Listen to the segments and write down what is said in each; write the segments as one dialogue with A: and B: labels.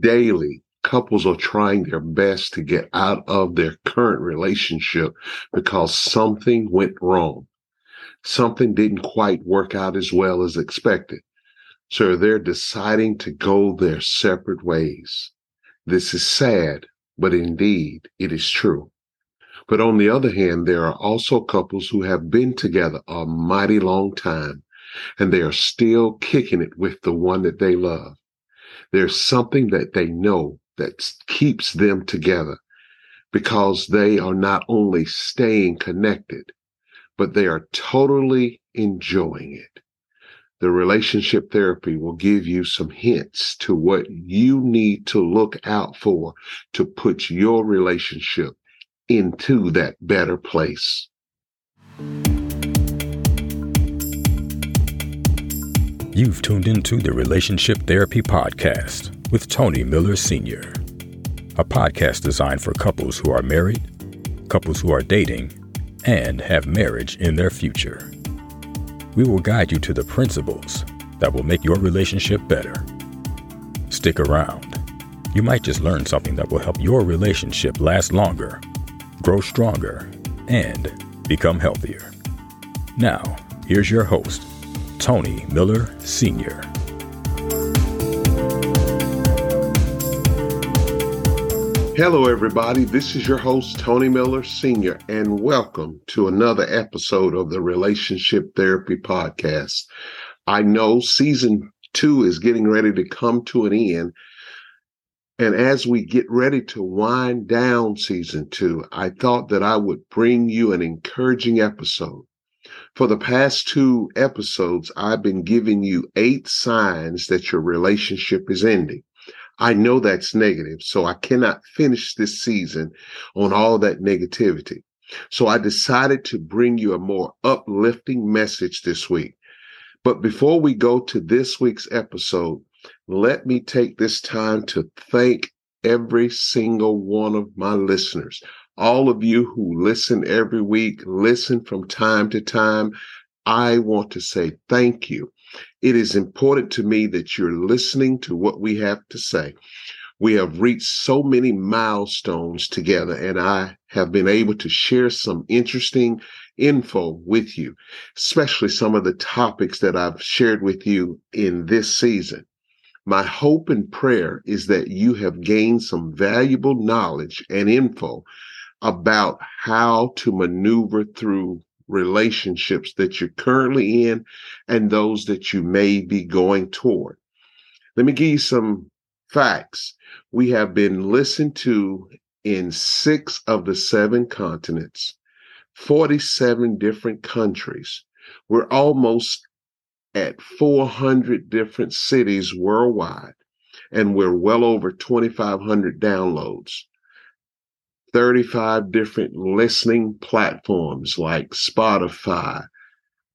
A: daily couples are trying their best to get out of their current relationship because something went wrong. Something didn't quite work out as well as expected. So they're deciding to go their separate ways. This is sad, but indeed it is true. But on the other hand, there are also couples who have been together a mighty long time and they are still kicking it with the one that they love. There's something that they know that keeps them together because they are not only staying connected, but they are totally enjoying it. The relationship therapy will give you some hints to what you need to look out for to put your relationship into that better place.
B: You've tuned into the Relationship Therapy Podcast with Tony Miller Sr., a podcast designed for couples who are married, couples who are dating, and have marriage in their future. We will guide you to the principles that will make your relationship better. Stick around. You might just learn something that will help your relationship last longer, grow stronger, and become healthier. Now, here's your host, Tony Miller Sr.
A: Hello, everybody. This is your host, Tony Miller Sr., and welcome to another episode of the Relationship Therapy Podcast. I know season two is getting ready to come to an end. And as we get ready to wind down season two, I thought that I would bring you an encouraging episode for the past two episodes, I've been giving you eight signs that your relationship is ending. I know that's negative, so I cannot finish this season on all that negativity. So I decided to bring you a more uplifting message this week. But before we go to this week's episode, let me take this time to thank every single one of my listeners all of you who listen every week, listen from time to time, I want to say thank you. It is important to me that you're listening to what we have to say. We have reached so many milestones together, and I have been able to share some interesting info with you, especially some of the topics that I've shared with you in this season. My hope and prayer is that you have gained some valuable knowledge and info about how to maneuver through relationships that you're currently in and those that you may be going toward. Let me give you some facts. We have been listened to in six of the seven continents, 47 different countries. We're almost at 400 different cities worldwide, and we're well over 2,500 downloads. 35 different listening platforms like Spotify,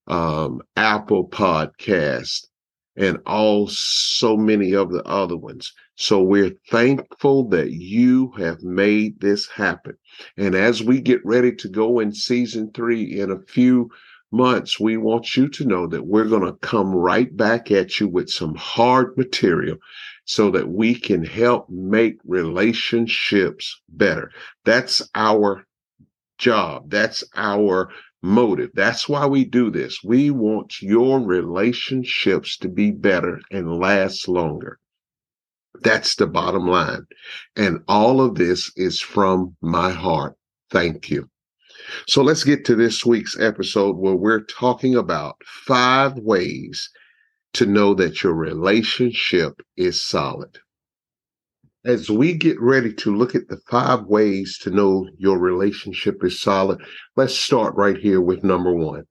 A: um, Apple Podcast, and all so many of the other ones. So we're thankful that you have made this happen. And as we get ready to go in season three in a few months, we want you to know that we're going to come right back at you with some hard material so that we can help make relationships better. That's our job. That's our motive. That's why we do this. We want your relationships to be better and last longer. That's the bottom line. And all of this is from my heart. Thank you. So let's get to this week's episode where we're talking about five ways to know that your relationship is solid. As we get ready to look at the five ways to know your relationship is solid, let's start right here with number one.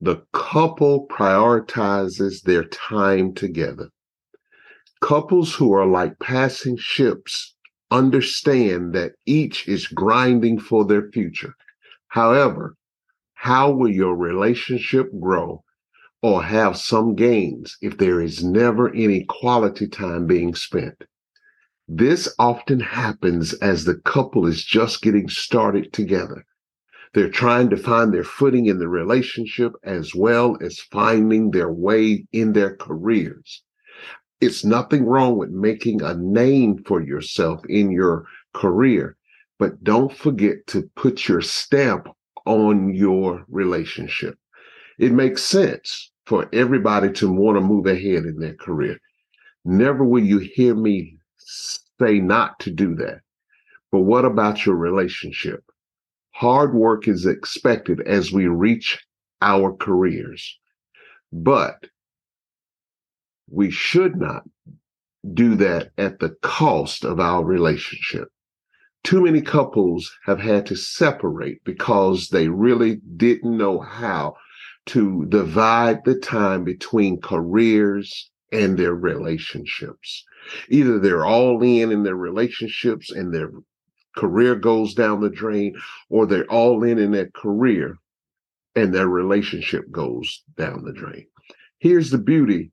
A: The couple prioritizes their time together. Couples who are like passing ships understand that each is grinding for their future. However, how will your relationship grow or have some gains if there is never any quality time being spent. This often happens as the couple is just getting started together. They're trying to find their footing in the relationship as well as finding their way in their careers. It's nothing wrong with making a name for yourself in your career, but don't forget to put your stamp on your relationship. It makes sense for everybody to want to move ahead in their career. Never will you hear me say not to do that. But what about your relationship? Hard work is expected as we reach our careers, but we should not do that at the cost of our relationship. Too many couples have had to separate because they really didn't know how to divide the time between careers and their relationships. Either they're all in in their relationships and their career goes down the drain, or they're all in in their career and their relationship goes down the drain. Here's the beauty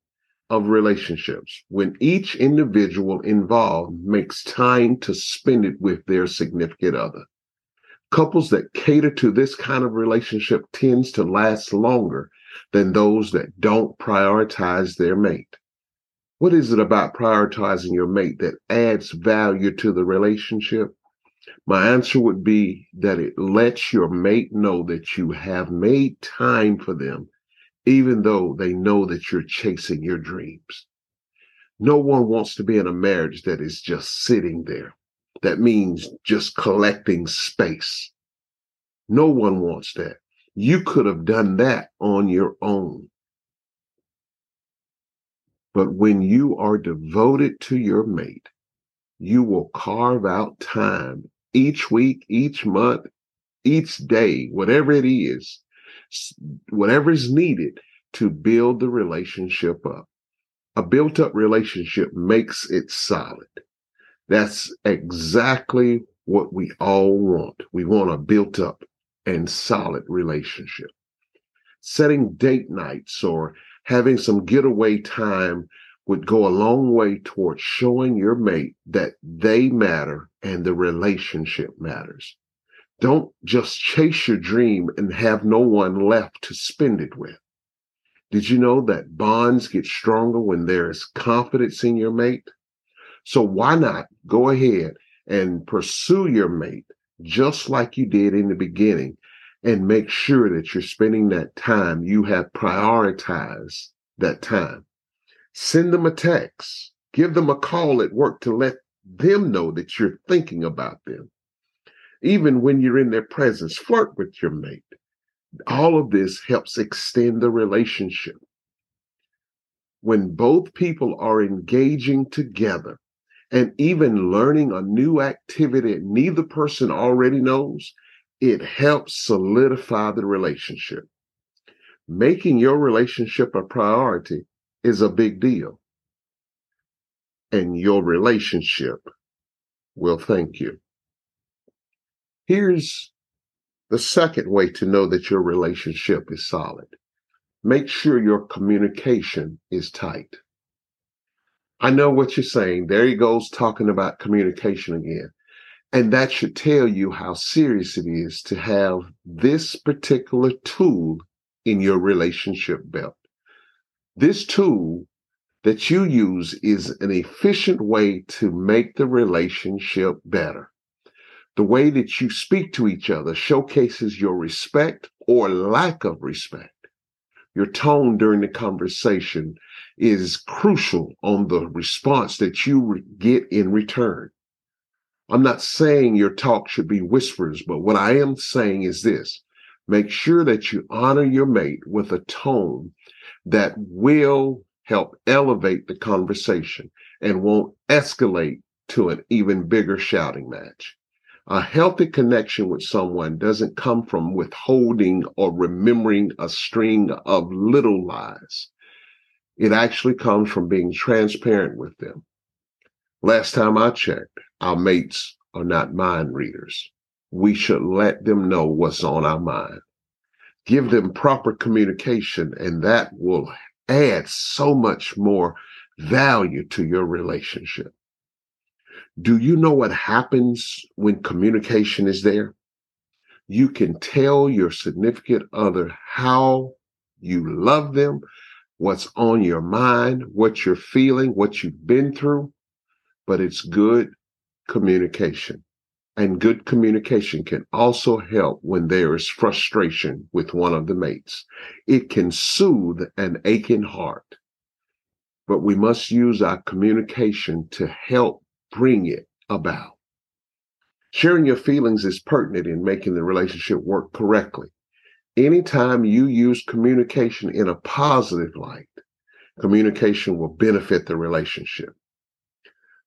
A: of relationships when each individual involved makes time to spend it with their significant other. Couples that cater to this kind of relationship tends to last longer than those that don't prioritize their mate. What is it about prioritizing your mate that adds value to the relationship? My answer would be that it lets your mate know that you have made time for them, even though they know that you're chasing your dreams. No one wants to be in a marriage that is just sitting there that means just collecting space. No one wants that. You could have done that on your own. But when you are devoted to your mate, you will carve out time each week, each month, each day, whatever it is, whatever is needed to build the relationship up. A built up relationship makes it solid. That's exactly what we all want. We want a built up and solid relationship. Setting date nights or having some getaway time would go a long way towards showing your mate that they matter and the relationship matters. Don't just chase your dream and have no one left to spend it with. Did you know that bonds get stronger when there is confidence in your mate? So why not go ahead and pursue your mate just like you did in the beginning and make sure that you're spending that time, you have prioritized that time. Send them a text, give them a call at work to let them know that you're thinking about them. Even when you're in their presence, flirt with your mate. All of this helps extend the relationship. When both people are engaging together, and even learning a new activity neither person already knows, it helps solidify the relationship. Making your relationship a priority is a big deal. And your relationship will thank you. Here's the second way to know that your relationship is solid. Make sure your communication is tight. I know what you're saying. There he goes talking about communication again. And that should tell you how serious it is to have this particular tool in your relationship belt. This tool that you use is an efficient way to make the relationship better. The way that you speak to each other showcases your respect or lack of respect. Your tone during the conversation is crucial on the response that you get in return. I'm not saying your talk should be whispers, but what I am saying is this make sure that you honor your mate with a tone that will help elevate the conversation and won't escalate to an even bigger shouting match. A healthy connection with someone doesn't come from withholding or remembering a string of little lies. It actually comes from being transparent with them. Last time I checked, our mates are not mind readers. We should let them know what's on our mind. Give them proper communication, and that will add so much more value to your relationship. Do you know what happens when communication is there? You can tell your significant other how you love them, what's on your mind, what you're feeling, what you've been through, but it's good communication. And good communication can also help when there is frustration with one of the mates. It can soothe an aching heart. But we must use our communication to help bring it about. Sharing your feelings is pertinent in making the relationship work correctly. Anytime you use communication in a positive light, communication will benefit the relationship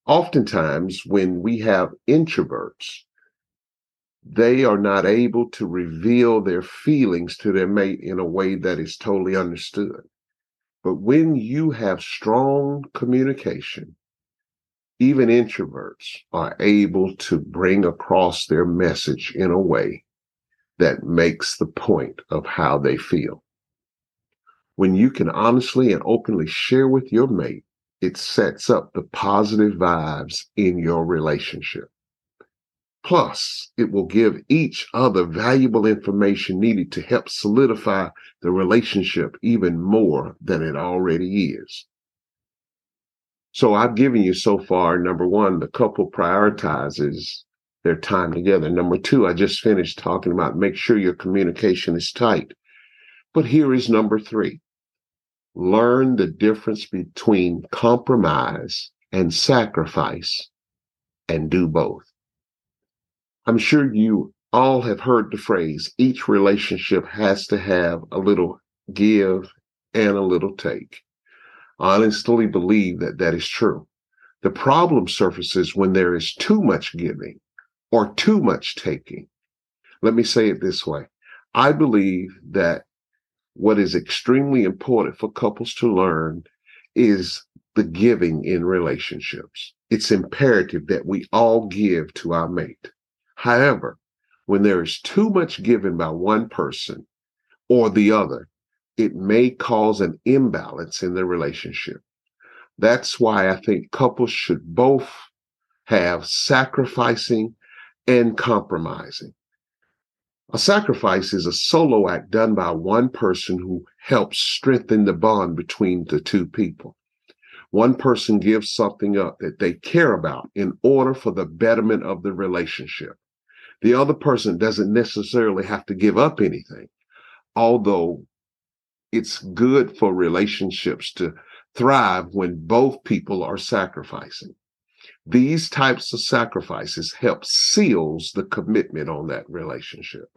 A: oftentimes when we have introverts, they are not able to reveal their feelings to their mate in a way that is totally understood. But when you have strong communication, even introverts are able to bring across their message in a way that makes the point of how they feel. When you can honestly and openly share with your mate it sets up the positive vibes in your relationship. Plus, it will give each other valuable information needed to help solidify the relationship even more than it already is. So I've given you so far, number one, the couple prioritizes their time together. Number two, I just finished talking about make sure your communication is tight. But here is number three learn the difference between compromise and sacrifice and do both. I'm sure you all have heard the phrase each relationship has to have a little give and a little take. I honestly believe that that is true. The problem surfaces when there is too much giving or too much taking. Let me say it this way. I believe that what is extremely important for couples to learn is the giving in relationships. It's imperative that we all give to our mate. However, when there is too much given by one person or the other, it may cause an imbalance in the relationship. That's why I think couples should both have sacrificing and compromising. A sacrifice is a solo act done by one person who helps strengthen the bond between the two people. One person gives something up that they care about in order for the betterment of the relationship. The other person doesn't necessarily have to give up anything, although it's good for relationships to thrive when both people are sacrificing. These types of sacrifices help seals the commitment on that relationship.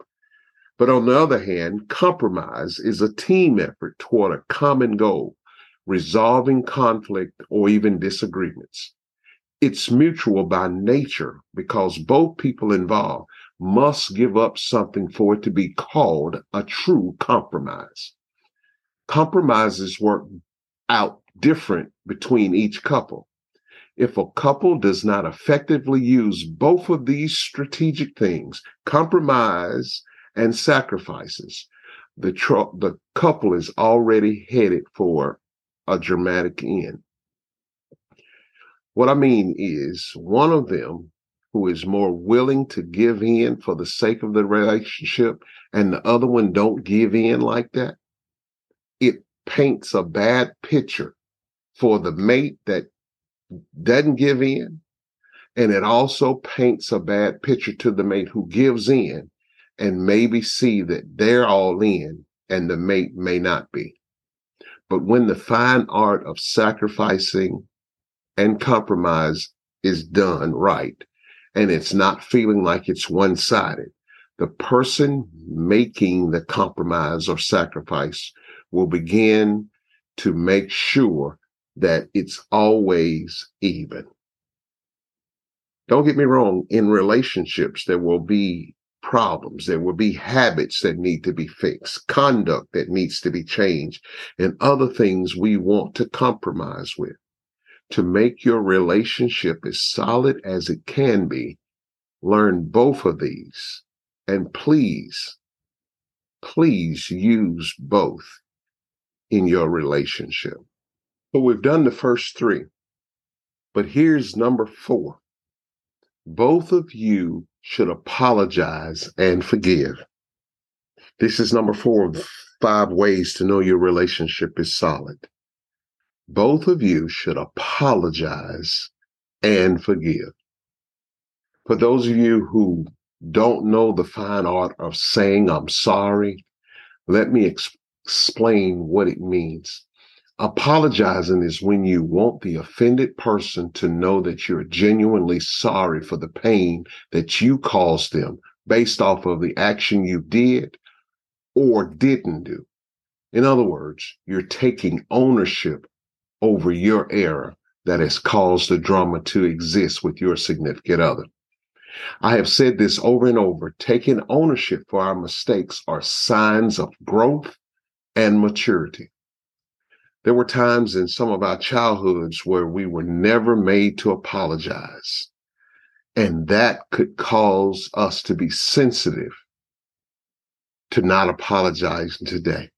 A: But on the other hand, compromise is a team effort toward a common goal, resolving conflict or even disagreements. It's mutual by nature because both people involved must give up something for it to be called a true compromise. Compromises work out different between each couple. If a couple does not effectively use both of these strategic things, compromise and sacrifices, the, tr- the couple is already headed for a dramatic end. What I mean is, one of them who is more willing to give in for the sake of the relationship and the other one don't give in like that, it paints a bad picture for the mate that doesn't give in. And it also paints a bad picture to the mate who gives in and maybe see that they're all in and the mate may not be. But when the fine art of sacrificing and compromise is done right, and it's not feeling like it's one sided, the person making the compromise or sacrifice will begin to make sure that it's always even. Don't get me wrong, in relationships, there will be problems. There will be habits that need to be fixed, conduct that needs to be changed, and other things we want to compromise with. To make your relationship as solid as it can be, learn both of these. And please, please use both in your relationship. So we've done the first three. But here's number four. Both of you should apologize and forgive. This is number four of five ways to know your relationship is solid. Both of you should apologize and forgive. For those of you who don't know the fine art of saying I'm sorry, let me ex- explain what it means. Apologizing is when you want the offended person to know that you're genuinely sorry for the pain that you caused them based off of the action you did or didn't do. In other words, you're taking ownership over your error that has caused the drama to exist with your significant other. I have said this over and over taking ownership for our mistakes are signs of growth and maturity. There were times in some of our childhoods where we were never made to apologize. And that could cause us to be sensitive to not apologizing today.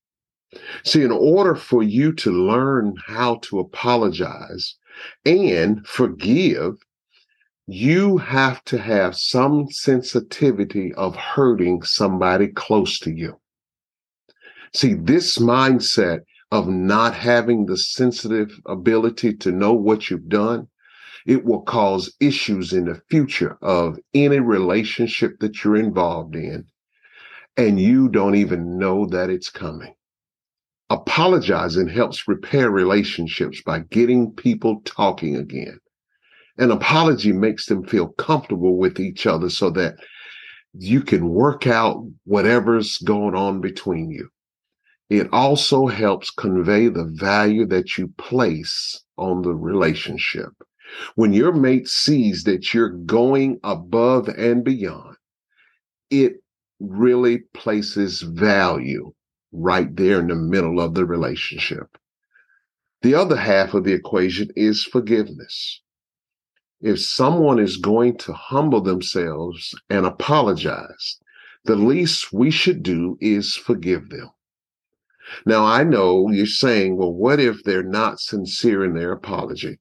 A: See, in order for you to learn how to apologize and forgive, you have to have some sensitivity of hurting somebody close to you. See, this mindset of not having the sensitive ability to know what you've done, it will cause issues in the future of any relationship that you're involved in. And you don't even know that it's coming. Apologizing helps repair relationships by getting people talking again. An apology makes them feel comfortable with each other so that you can work out whatever's going on between you. It also helps convey the value that you place on the relationship. When your mate sees that you're going above and beyond, it really places value right there in the middle of the relationship. The other half of the equation is forgiveness. If someone is going to humble themselves and apologize, the least we should do is forgive them. Now, I know you're saying, well, what if they're not sincere in their apology?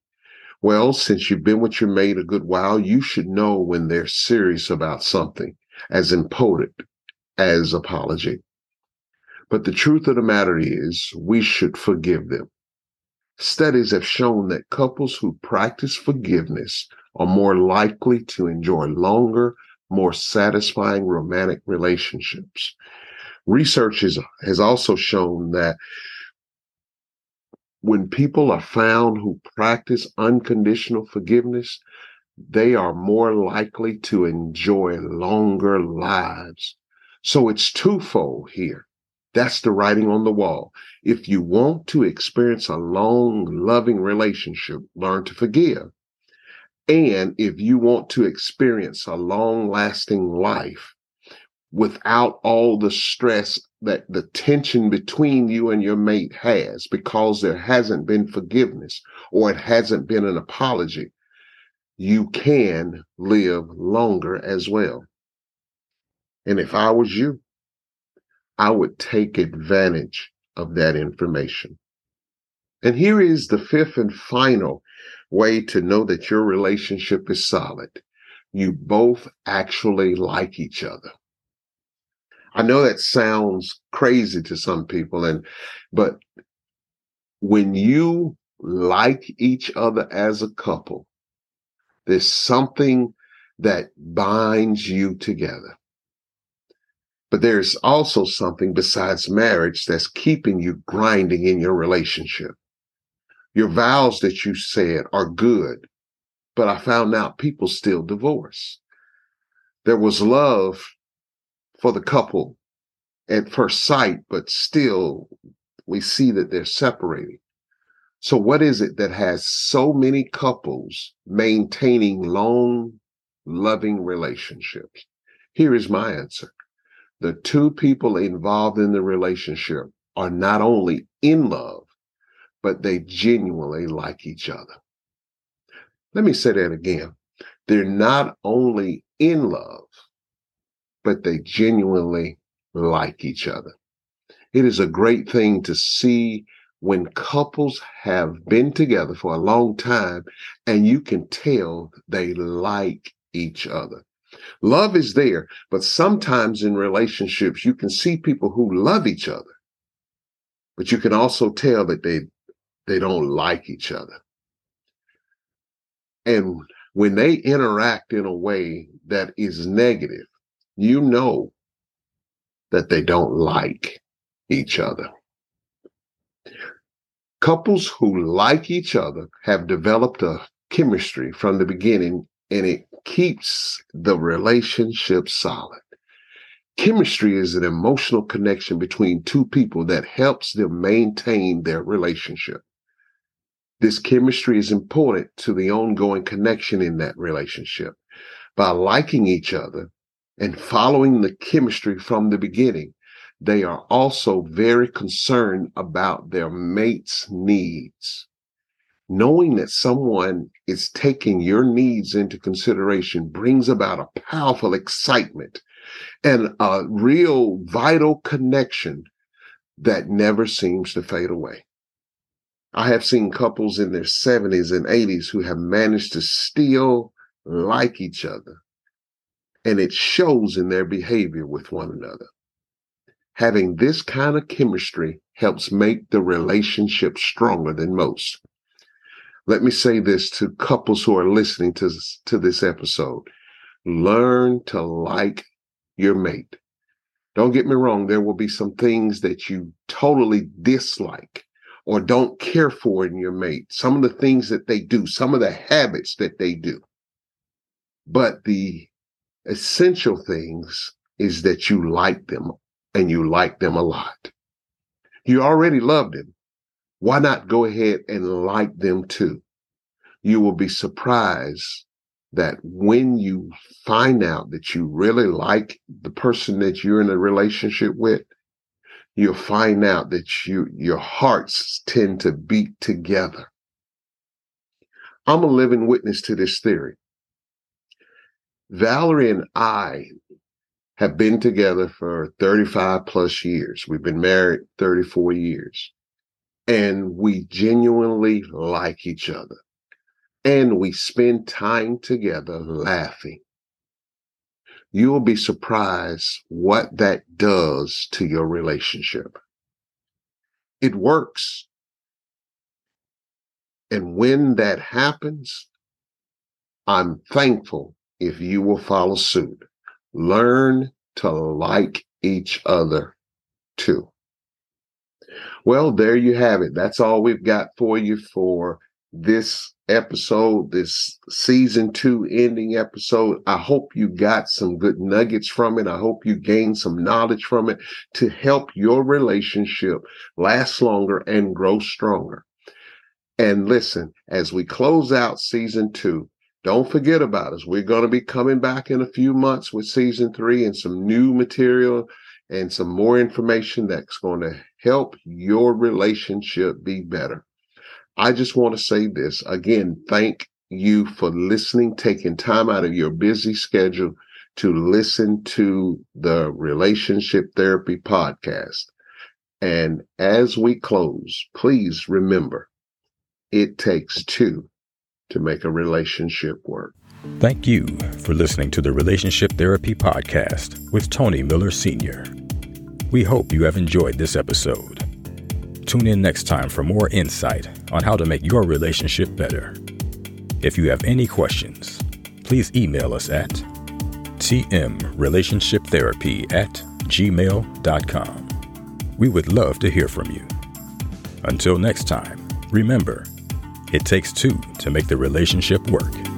A: Well, since you've been with your mate a good while, you should know when they're serious about something as important as apology. But the truth of the matter is, we should forgive them. Studies have shown that couples who practice forgiveness are more likely to enjoy longer, more satisfying romantic relationships. Research is, has also shown that when people are found who practice unconditional forgiveness, they are more likely to enjoy longer lives. So it's twofold here. That's the writing on the wall. If you want to experience a long, loving relationship, learn to forgive. And if you want to experience a long lasting life, without all the stress that the tension between you and your mate has because there hasn't been forgiveness or it hasn't been an apology, you can live longer as well. And if I was you, I would take advantage of that information. And here is the fifth and final way to know that your relationship is solid. You both actually like each other. I know that sounds crazy to some people and but when you like each other as a couple, there's something that binds you together. But there's also something besides marriage that's keeping you grinding in your relationship. Your vows that you said are good, but I found out people still divorce. There was love for the couple at first sight, but still we see that they're separating. So, what is it that has so many couples maintaining long, loving relationships? Here is my answer the two people involved in the relationship are not only in love, but they genuinely like each other. Let me say that again. They're not only in love, but they genuinely like each other. It is a great thing to see when couples have been together for a long time and you can tell they like each other. Love is there, but sometimes in relationships, you can see people who love each other, but you can also tell that they they don't like each other. And when they interact in a way that is negative, you know that they don't like each other. Couples who like each other have developed a chemistry from the beginning and it keeps the relationship solid. Chemistry is an emotional connection between two people that helps them maintain their relationship. This chemistry is important to the ongoing connection in that relationship. By liking each other and following the chemistry from the beginning, they are also very concerned about their mate's needs. Knowing that someone is taking your needs into consideration brings about a powerful excitement and a real vital connection that never seems to fade away. I have seen couples in their 70s and 80s who have managed to still like each other, and it shows in their behavior with one another. Having this kind of chemistry helps make the relationship stronger than most. Let me say this to couples who are listening to, to this episode. Learn to like your mate. Don't get me wrong, there will be some things that you totally dislike or don't care for in your mate, some of the things that they do, some of the habits that they do. But the essential things is that you like them and you like them a lot. You already love them. Why not go ahead and like them too? You will be surprised that when you find out that you really like the person that you're in a relationship with, you'll find out that you your hearts tend to beat together. I'm a living witness to this theory. Valerie and I have been together for 35 plus years. We've been married 34 years. And we genuinely like each other. And we spend time together laughing you will be surprised what that does to your relationship. It works. And when that happens, I'm thankful if you will follow suit. Learn to like each other too. Well, there you have it. That's all we've got for you for this episode, this season two ending episode. I hope you got some good nuggets from it. I hope you gained some knowledge from it to help your relationship last longer and grow stronger. And listen, as we close out season two, don't forget about us. We're going to be coming back in a few months with season three and some new material and some more information that's going to help your relationship be better. I just want to say this again. Thank you for listening, taking time out of your busy schedule to listen to the Relationship Therapy Podcast. And as we close, please remember it takes two to make a relationship work.
B: Thank you for listening to the Relationship Therapy Podcast with Tony Miller Sr. We hope you have enjoyed this episode. Tune in next time for more insight on how to make your relationship better. If you have any questions, please email us at tmrelationshiptherapy at gmail.com. We would love to hear from you. Until next time, remember, it takes two to make the relationship work.